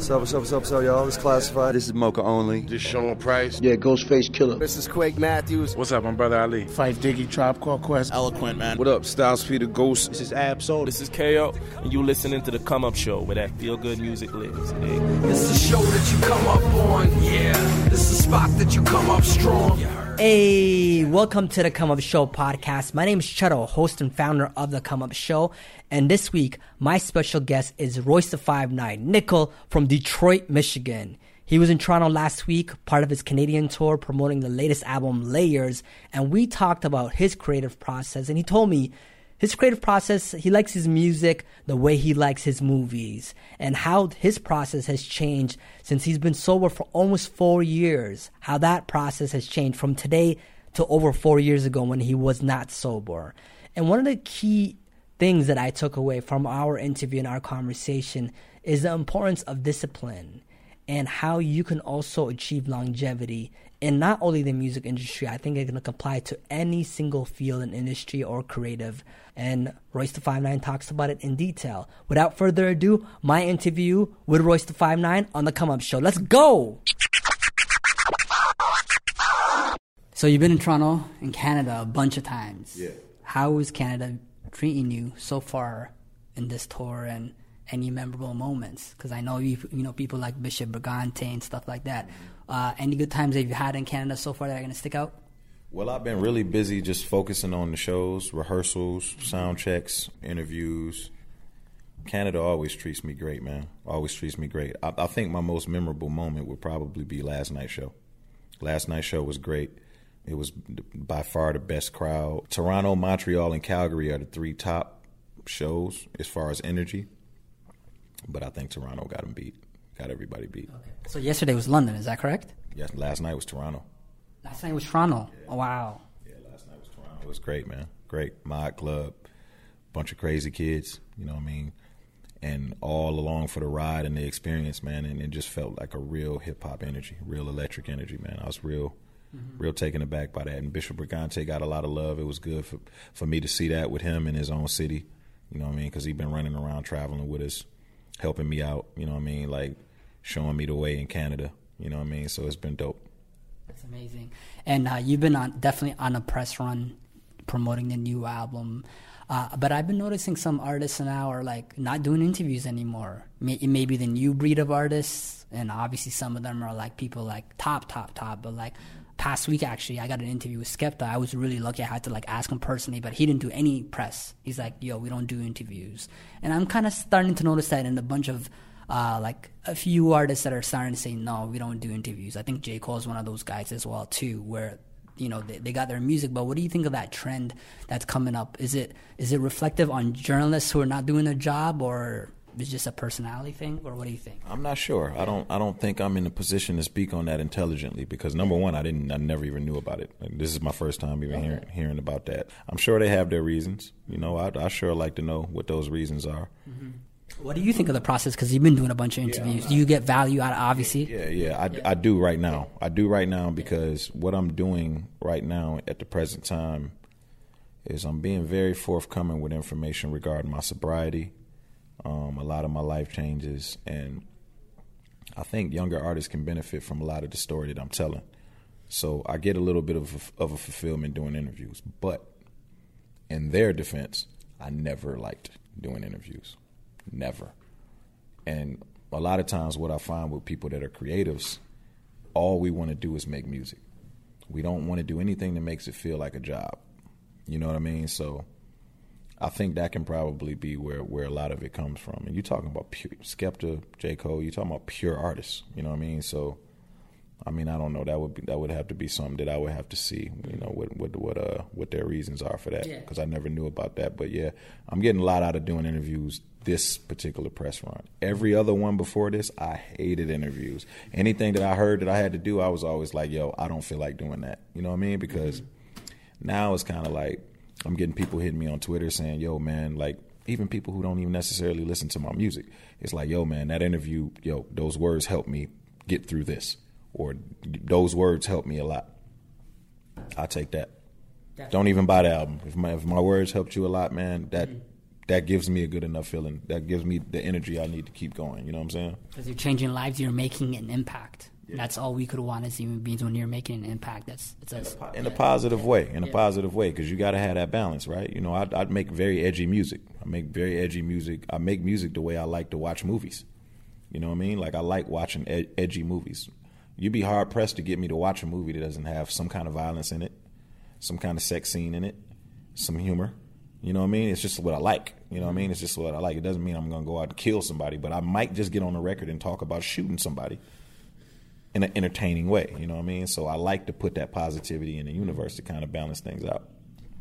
What's up, what's up, what's up, what's up, y'all? It's Classified. This is Moka Only. This Sean Price. Yeah, Ghostface Killah. This is Quake Matthews. What's up, I'm Brother Ali. Phife Diggy, Tribe Called Quest. Eloquent, man. What up, Styles P the Ghost? This is Ab Soul. This is KO, and you listening to The Come Up Show, where that feel-good music lives. Eh? This is the show that you come up on, yeah. This is the spot that you come up strong. Hey, welcome to the Come Up Show podcast. My name is Cheto, host and founder of the Come Up Show. And this week, my special guest is Royce da Five Nine, Nickel from Detroit, Michigan. He was in Toronto last week, part of his Canadian tour, promoting the latest album, Layers. And we talked about his creative process. And he told me his creative process, he likes his music the way he likes his movies, and how his process has changed since he's been sober for almost four years. How that process has changed from today to over four years ago when he was not sober. And one of the key things that I took away from our interview and our conversation is the importance of discipline and how you can also achieve longevity in not only the music industry, I think it can apply to any single field and industry or creative. And Royce da Five Nine talks about it in detail. Without further ado, my interview with Royce da Five Nine on the Come Up Show. Let's go. So you've been in Toronto in Canada a bunch of times. Yeah. How is Canada treating you so far in this tour and any memorable moments? Because I know you, you know people like Bishop Brigante and stuff like that. Uh, any good times that you've had in Canada so far that are going to stick out? Well, I've been really busy just focusing on the shows, rehearsals, sound checks, interviews. Canada always treats me great, man. Always treats me great. I, I think my most memorable moment would probably be last night's show. Last night's show was great. It was by far the best crowd. Toronto, Montreal, and Calgary are the three top shows as far as energy. But I think Toronto got them beat. Got everybody beat. Okay. So yesterday was London, is that correct? Yes, last night was Toronto. Last night was Toronto. Yeah. Oh, wow. Yeah, last night was Toronto. It was great, man. Great. Mod Club, bunch of crazy kids, you know what I mean? And all along for the ride and the experience, man. And it just felt like a real hip hop energy, real electric energy, man. I was real. Mm-hmm. Real taken aback by that, and Bishop Brigante got a lot of love. It was good for for me to see that with him in his own city. You know what I mean? Because he's been running around traveling with us, helping me out. You know what I mean? Like showing me the way in Canada. You know what I mean? So it's been dope. That's amazing. And uh, you've been on definitely on a press run promoting the new album. Uh, but I've been noticing some artists now are like not doing interviews anymore. Maybe the new breed of artists, and obviously some of them are like people like top, top, top. But like past week, actually, I got an interview with Skepta. I was really lucky. I had to like ask him personally, but he didn't do any press. He's like, "Yo, we don't do interviews," and I'm kind of starting to notice that in a bunch of uh, like a few artists that are starting to say no, we don't do interviews. I think J Cole is one of those guys as well too, where you know they, they got their music. But what do you think of that trend that's coming up? Is it is it reflective on journalists who are not doing their job, or it's just a personality thing, or what do you think? I'm not sure. I don't. I don't think I'm in a position to speak on that intelligently because number one, I didn't. I never even knew about it. Like, this is my first time even okay. hearing hearing about that. I'm sure they have their reasons. You know, I, I sure like to know what those reasons are. Mm-hmm. What do you think of the process? Because you've been doing a bunch of interviews. Yeah, do you get value out of obviously? Yeah, yeah, I, yeah. I do right now. I do right now because what I'm doing right now at the present time is I'm being very forthcoming with information regarding my sobriety, um, a lot of my life changes, and I think younger artists can benefit from a lot of the story that I'm telling. So I get a little bit of a, of a fulfillment doing interviews, but in their defense, I never liked doing interviews. Never. And a lot of times, what I find with people that are creatives, all we want to do is make music. We don't want to do anything that makes it feel like a job. You know what I mean? So I think that can probably be where, where a lot of it comes from. And you're talking about pure, Skepta, J. Cole, you're talking about pure artists. You know what I mean? So I mean, I don't know. That would be that would have to be something that I would have to see. You know, what what what uh what their reasons are for that because yeah. I never knew about that. But yeah, I'm getting a lot out of doing interviews. This particular press run. Every other one before this, I hated interviews. Anything that I heard that I had to do, I was always like, "Yo, I don't feel like doing that." You know what I mean? Because mm-hmm. now it's kind of like I'm getting people hitting me on Twitter saying, "Yo, man, like." Even people who don't even necessarily listen to my music, it's like, yo, man, that interview, yo, those words helped me get through this or those words help me a lot. I take that. Don't even buy the album. If my if my words helped you a lot, man, that Mm-hmm. that gives me a good enough feeling. That gives me the energy I need to keep going. You know what I'm saying? Because you're changing lives, you're making an impact. That's all we could want as human beings when you're making an impact. That's it's a, in a positive way. In a positive way, because you got to have that balance, right? You know, I I make very edgy music. I make very edgy music. I make music the way I like to watch movies. You know what I mean? Like I like watching ed- edgy movies. You'd be hard pressed to get me to watch a movie that doesn't have some kind of violence in it, some kind of sex scene in it, some humor. You know what I mean? It's just what I like. You know what I mean? It's just what I like. It doesn't mean I'm going to go out and kill somebody, but I might just get on the record and talk about shooting somebody in an entertaining way. You know what I mean? So I like to put that positivity in the universe to kind of balance things out.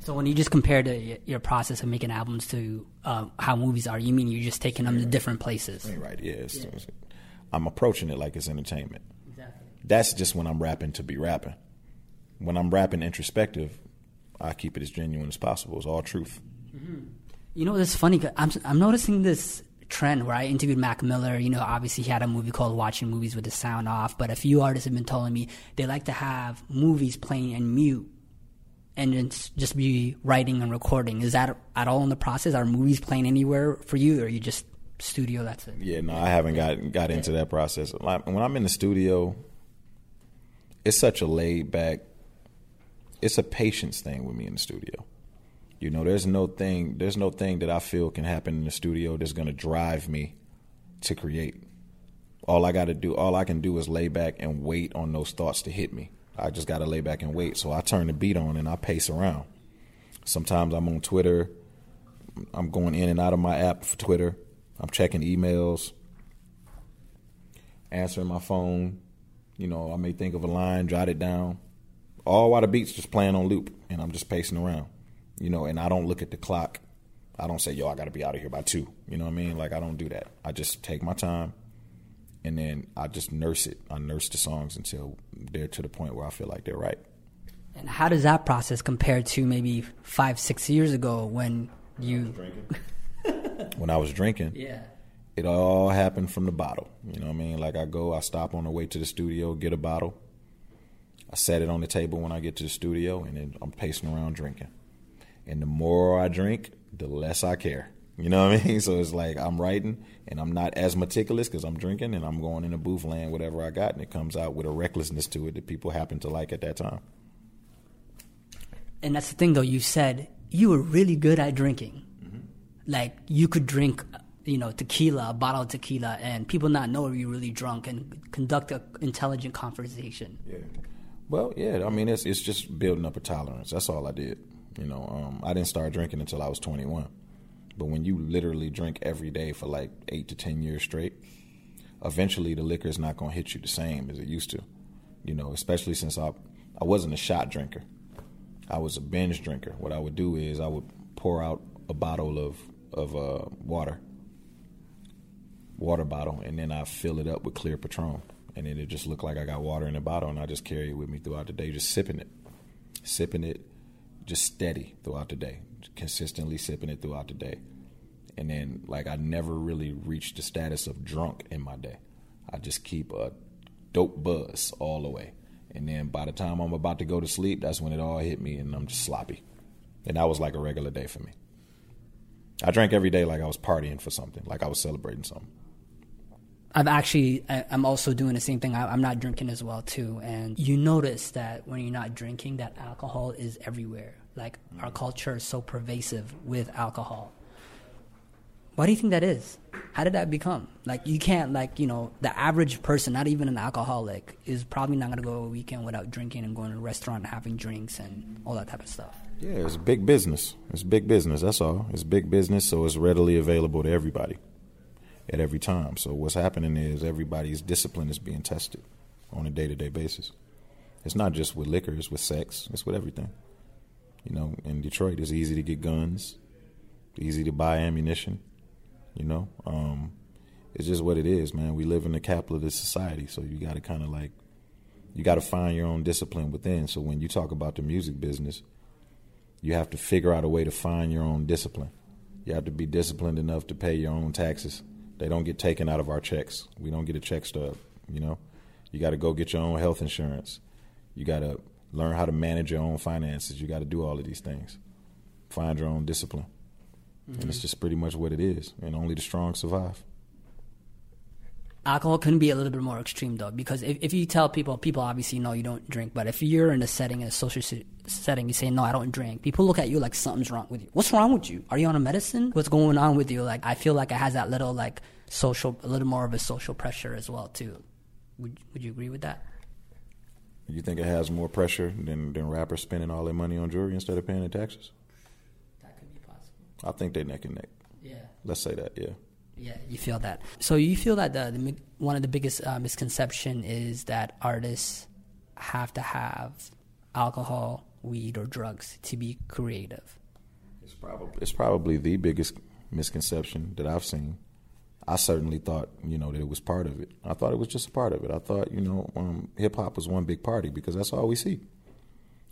so when you just compare the, your process of making albums to uh, how movies are, you mean you're just taking them to different places? Right? Yeah. It's, it's- I'm approaching it like it's entertainment. That's just when I'm rapping to be rapping. When I'm rapping introspective, I keep it as genuine as possible. It's all truth. You know, it's funny. 'cause I'm I'm noticing this trend where I interviewed Mac Miller. You know, obviously he had a movie called Watching Movies with the Sound Off. But a few artists have been telling me they like to have movies playing and mute and just be writing and recording. Is that at all in the process? Are movies playing anywhere for you, or are you just studio? That's it. Yeah, no, I haven't got got into that process. When I'm in the studio, it's such a laid back. It's a patience thing with me in the studio. You know, there's no thing there's no thing that I feel can happen in the studio that's to drive me to create. All I got to do, all I can do is lay back and wait on those thoughts to hit me. I just got to lay back and wait. So I turn the beat on and I pace around. Sometimes I'm on Twitter. I'm going in and out of my app for Twitter. I'm checking emails, answering my phone. You know, I may think of a line, jot it down. All while the beat's just playing on loop, and I'm just pacing around. You know, and I don't look at the clock. I don't say, "Yo, I got to be out of here by two. You know what I mean? Like I don't do that. I just take my time, and then I just nurse it. I nurse the songs until they're to the point where I feel like they're right. And how does that process compare to maybe five, six years ago when you? When I was drinking, Yeah. it all happened from the bottle. You know what I mean? Like I go, I stop on the way to the studio, get a bottle. I set it on the table when I get to the studio, and then I'm pacing around drinking. And the more I drink, the less I care. You know what I mean? So it's like I'm writing, and I'm not as meticulous because I'm drinking, and I'm going in a booth laying whatever I got, and it comes out with a recklessness to it that people happen to like at that time. And that's the thing, though. You said you were really good at drinking. Mm-hmm. Like you could drink, you know, tequila, a bottle of tequila, and people not know you're really drunk and conduct a intelligent conversation. Yeah. Well, yeah. I mean, it's it's just building up a tolerance. That's all I did. You know, um, I didn't start drinking until I was 21. But when you literally drink every day for like eight to ten years straight, eventually the liquor is not going to hit you the same as it used to. You know, especially since I I wasn't a shot drinker. I was a binge drinker. What I would do is I would pour out a bottle of of uh, water, water bottle, and then I fill it up with clear Patron, and then it just looked like I got water in a bottle, and I just carry it with me throughout the day, just sipping it, sipping it, just steady throughout the day, consistently sipping it throughout the day, and then like I never really reached the status of drunk in my day. I just keep a dope buzz all the way. And then by the time I'm about to go to sleep, that's when it all hit me and I'm just sloppy. And that was like a regular day for me. I drank every day like I was partying for something, like I was celebrating something. I've actually, I- I'm also doing the same thing. I- I'm not drinking as well too, and you notice that when you're not drinking, that alcohol is everywhere. Like our mm. culture is so pervasive with alcohol. Why do you think that is? How did that become? Like you can't, like you know, the average person, not even an alcoholic, is probably not gonna go a weekend without drinking and going to a restaurant and having drinks and all that type of stuff. Yeah, it's big business. It's big business. That's all. It's big business, so it's readily available to everybody at every time. So what's happening is everybody's discipline is being tested on a day to day basis. It's not just with liquor; it's with sex. It's with everything. You know, in Detroit, it's easy to get guns, easy to buy ammunition. You know, um, it's just what it is, man. We live in the capital of this society, so you got to kind of like, you got to find your own discipline within. So when you talk about the music business, you have to figure out a way to find your own discipline. You have to be disciplined enough to pay your own taxes. They don't get taken out of our checks. We don't get a check stub, you know. You got to go get your own health insurance. You got to learn how to manage your own finances. You got to do all of these things. Find your own discipline. Mm-hmm. And it's just pretty much what it is. And only the strong survive. Alcohol can be a little bit more extreme though, because if, if you tell people, people obviously know you don't drink, but if you're in a setting, a social setting, you say, no, I don't drink, people look at you like something's wrong with you. What's wrong with you? Are you on a medicine? What's going on with you? Like, I feel like it has that little, like, social, a little more of a social pressure as well, too. Would, would you agree with that? You think it has more pressure than, than rappers spending all their money on jewelry instead of paying the taxes? That could be possible. I think they're neck and neck. Yeah. Let's say that, yeah. Yeah, you feel that. So you feel that the, the one of the biggest uh, misconception is that artists have to have alcohol, weed, or drugs to be creative. It's probably it's probably the biggest misconception that I've seen. I certainly thought, you know, that it was part of it. I thought it was just a part of it. I thought, you know, um, hip hop was one big party because that's all we see.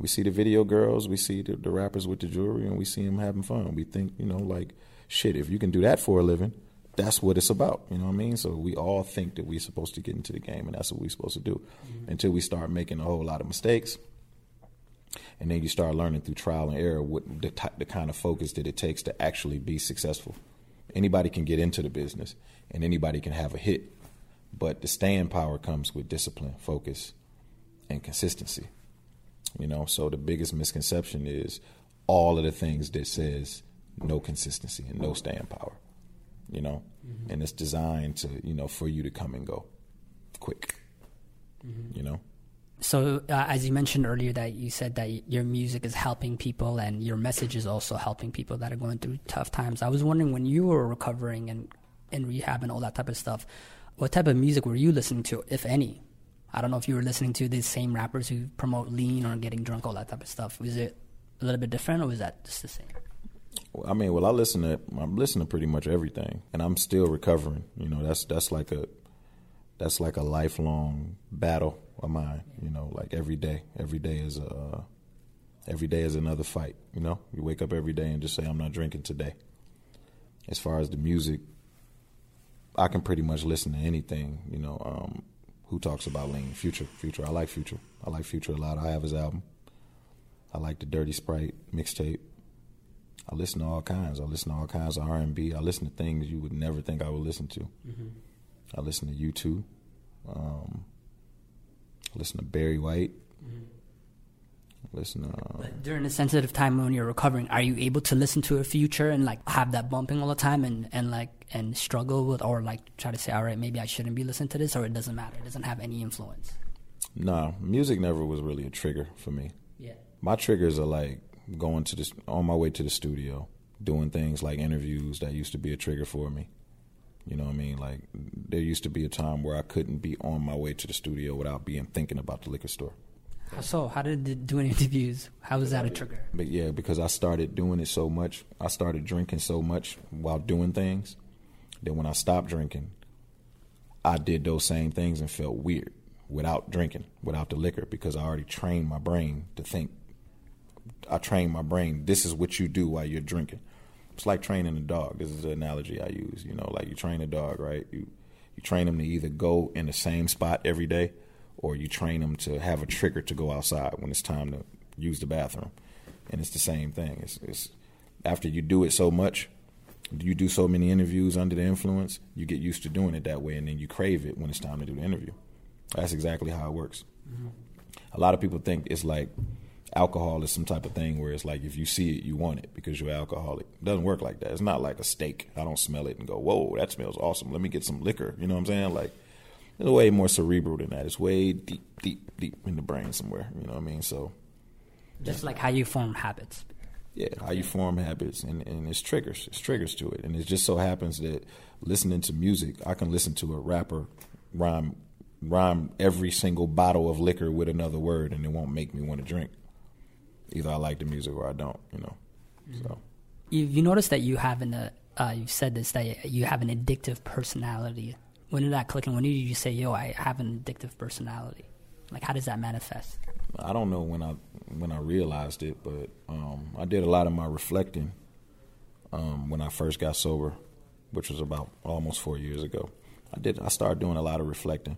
We see the video girls, we see the, the rappers with the jewelry, and we see them having fun. We think, you know, like, shit, if you can do that for a living, that's what it's about. You know what I mean? So we all think that we're supposed to get into the game, and that's what we're supposed to do mm-hmm. until we start making a whole lot of mistakes. And then you start learning through trial and error what the, t- the kind of focus that it takes to actually be successful. Anybody can get into the business, and anybody can have a hit, but the staying power comes with discipline, focus, and consistency. You know, so the biggest misconception is all of the things that says no consistency and no staying power you know, mm-hmm. and it's designed to, you know, for you to come and go quick, mm-hmm. you know. So, uh, as you mentioned earlier, that you said that your music is helping people and your message is also helping people that are going through tough times. I was wondering when you were recovering and in rehab and all that type of stuff, what type of music were you listening to, if any? I don't know if you were listening to the same rappers who promote lean or getting drunk, all that type of stuff. Was it a little bit different, or was that just the same? I mean, well, I listen to I'm listening to pretty much everything, and I'm still recovering. You know, that's that's like a that's like a lifelong battle of mine. You know, like every day, every day is a every day is another fight. You know, you wake up every day and just say, I'm not drinking today. As far as the music, I can pretty much listen to anything. You know, um, who talks about lean? Future, future. I like Future. I like Future a lot. I have his album. I like the Dirty Sprite mixtape. I listen to all kinds. I listen to all kinds of R and B. I listen to things you would never think I would listen to. Mm-hmm. I listen to U2. Um, I listen to Barry White. Mm-hmm. Listen to. Uh, during a sensitive time when you're recovering, are you able to listen to a future and like have that bumping all the time and and like and struggle with or like try to say, all right, maybe I shouldn't be listening to this, or it doesn't matter. It doesn't have any influence. No, music never was really a trigger for me. Yeah. My triggers are like going to this on my way to the studio, doing things like interviews that used to be a trigger for me. You know what I mean? Like there used to be a time where I couldn't be on my way to the studio without being thinking about the liquor store. How so? How did it doing interviews? How was that a trigger? But yeah, because I started doing it so much, I started drinking so much while doing things. Then when I stopped drinking, I did those same things and felt weird without drinking, without the liquor, because I already trained my brain to think I train my brain. This is what you do while you're drinking. It's like training a dog. This is the analogy I use. You know, like you train a dog, right? You you train them to either go in the same spot every day, or you train them to have a trigger to go outside when it's time to use the bathroom. And it's the same thing. It's, it's after you do it so much, you do so many interviews under the influence, you get used to doing it that way, and then you crave it when it's time to do the interview. That's exactly how it works. Mm-hmm. A lot of people think it's like alcohol is some type of thing where it's like if you see it, you want it because you're alcoholic. It doesn't work like that. It's not like a steak. I don't smell it and go, whoa, that smells awesome. Let me get some liquor. You know what I'm saying? Like, it's way more cerebral than that. It's way deep, deep, deep in the brain somewhere. You know what I mean? So, just like how you form habits. Yeah, how you form habits, and, and it's triggers. It's triggers to it, and it just so happens that listening to music, I can listen to a rapper rhyme rhyme every single bottle of liquor with another word, and it won't make me want to drink either I like the music or I don't. You know, mm-hmm. so you you notice that you have an uh, uh, you've said this that you have an addictive personality. When did that click, and when did you say, "Yo, I have an addictive personality"? Like, how does that manifest? I don't know when I when I realized it, but um, I did a lot of my reflecting um, when I first got sober, which was about almost four years ago. I did. I started doing a lot of reflecting,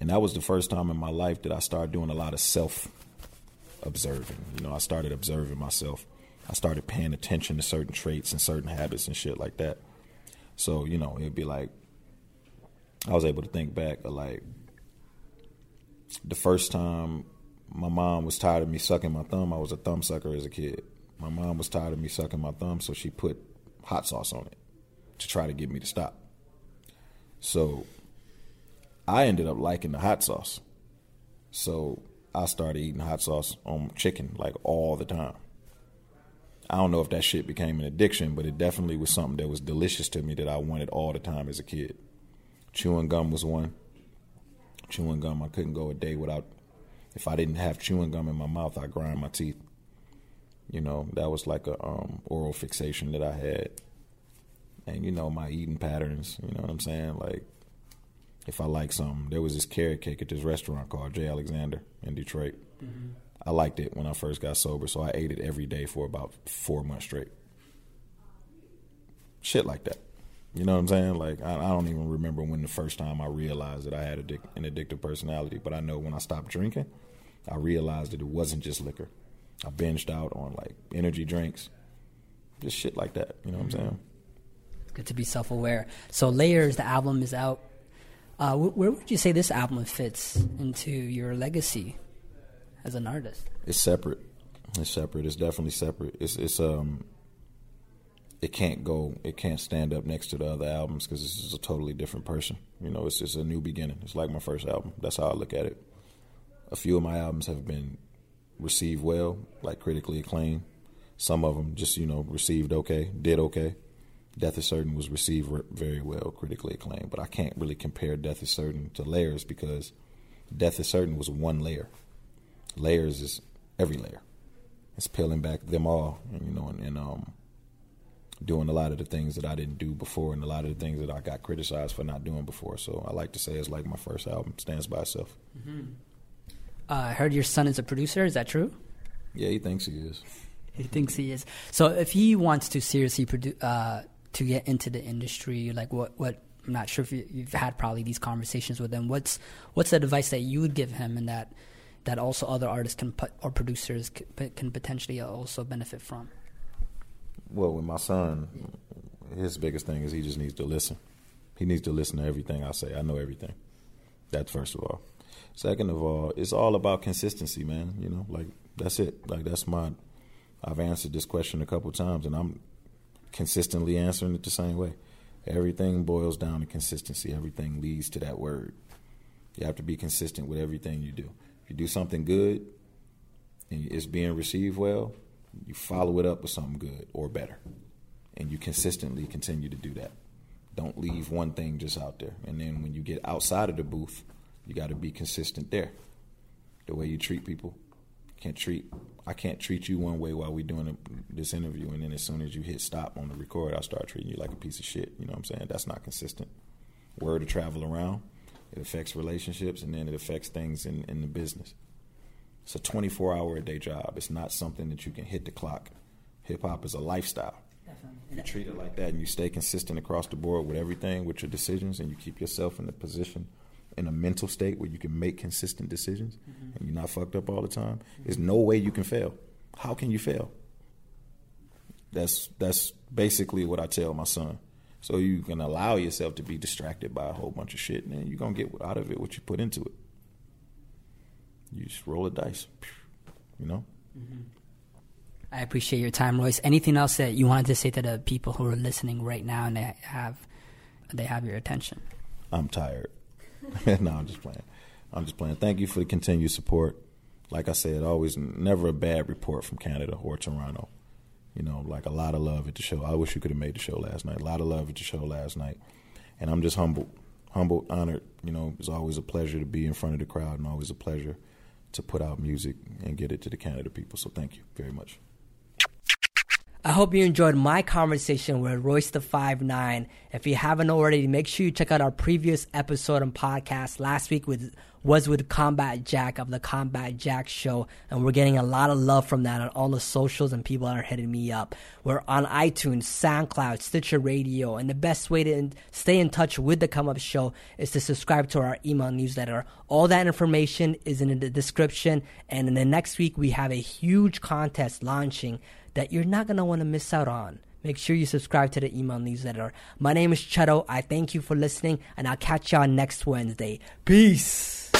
And that was the first time in my life that I started doing a lot of self observing. You know, I started observing myself. I started paying attention to certain traits and certain habits and shit like that. So, you know, it'd be like I was able to think back of like the first time my mom was tired of me sucking my thumb, I was a thumb sucker as a kid. My mom was tired of me sucking my thumb, so she put hot sauce on it to try to get me to stop. So I ended up liking the hot sauce. So I started eating hot sauce on chicken like all the time. I don't know if that shit became an addiction, but it definitely was something that was delicious to me that I wanted all the time as a kid. Chewing gum was one. Chewing gum, I couldn't go a day without. If I didn't have chewing gum in my mouth, I grind my teeth. You know, that was like a um, oral fixation that I had. And you know my eating patterns. You know what I'm saying? Like, if I like something, there was this carrot cake at this restaurant called J. Alexander in Detroit. Mm-hmm. I liked it when I first got sober, so I ate it every day for about four months straight. Shit like that. You know what I'm saying? Like I, I don't even remember when the first time I realized that I had addic- an addictive personality, but I know when I stopped drinking, I realized that it wasn't just liquor. I binged out on like energy drinks, just shit like that. You know what I'm saying? It's good to be self-aware. So layers, the album is out. Uh, where would you say this album fits into your legacy as an artist? It's separate. It's separate. It's definitely separate. It's it's um. It can't go. It can't stand up next to the other albums because this is a totally different person. You know, it's just a new beginning. It's like my first album. That's how I look at it. A few of my albums have been received well, like critically acclaimed. Some of them just you know received okay, did okay. Death is Certain was received very well, critically acclaimed. But I can't really compare Death is Certain to Layers because Death is Certain was one layer. Layers is every layer. It's peeling back them all, and, you know, and, and um, doing a lot of the things that I didn't do before, and a lot of the things that I got criticized for not doing before. So I like to say it's like my first album stands by itself. Mm-hmm. Uh, I heard your son is a producer. Is that true? Yeah, he thinks he is. He thinks he is. So if he wants to seriously produce, uh, to get into the industry, like what what I'm not sure if you, have had probably these conversations with him. What's what's the advice that you would give him, and that that also other artists can put, or producers can, can potentially also benefit from? Well, with my son, his biggest thing is he just needs to listen. He needs to listen to everything I say. I know everything. That's first of all. Second of all, it's all about consistency, man. You know, like that's it. Like that's my. I've answered this question a couple times, and I'm consistently answering it the same way. Everything boils down to consistency. Everything leads to that word. You have to be consistent with everything you do. If you do something good and it's being received well, you follow it up with something good or better. And you consistently continue to do that. Don't leave one thing just out there. And then when you get outside of the booth, you got to be consistent there. The way you treat people, can't treat I can't treat you one way while we're doing a, this interview, and then as soon as you hit stop on the record, I start treating you like a piece of shit. You know what I'm saying? That's not consistent. Word to travel around. It affects relationships, and then it affects things in, in the business. It's a 24 hour a day job. It's not something that you can hit the clock. Hip hop is a lifestyle. Definitely. You treat it like that, and you stay consistent across the board with everything, with your decisions, and you keep yourself in the position in a mental state where you can make consistent decisions mm-hmm. and you're not fucked up all the time, mm-hmm. there's no way you can fail. How can you fail? That's that's basically what I tell my son. So you can allow yourself to be distracted by a whole bunch of shit, and then you're gonna get out of it what you put into it. You just roll a dice, you know. Mm-hmm. I appreciate your time, Royce. Anything else that you wanted to say to the people who are listening right now and they have they have your attention? I'm tired. no, I'm just playing. I'm just playing. Thank you for the continued support. Like I said, always never a bad report from Canada or Toronto. You know, like a lot of love at the show. I wish you could have made the show last night. A lot of love at the show last night. And I'm just humbled, humbled, honored. You know, it's always a pleasure to be in front of the crowd and always a pleasure to put out music and get it to the Canada people. So thank you very much. I hope you enjoyed my conversation with Royce da Five Nine. If you haven't already, make sure you check out our previous episode and podcast last week with was with Combat Jack of the Combat Jack Show, and we're getting a lot of love from that on all the socials, and people are hitting me up. We're on iTunes, SoundCloud, Stitcher Radio, and the best way to stay in touch with the Come Up Show is to subscribe to our email newsletter. All that information is in the description, and in the next week we have a huge contest launching that you're not gonna want to miss out on. Make sure you subscribe to the email newsletter. My name is Cheto. I thank you for listening, and I'll catch y'all next Wednesday. Peace.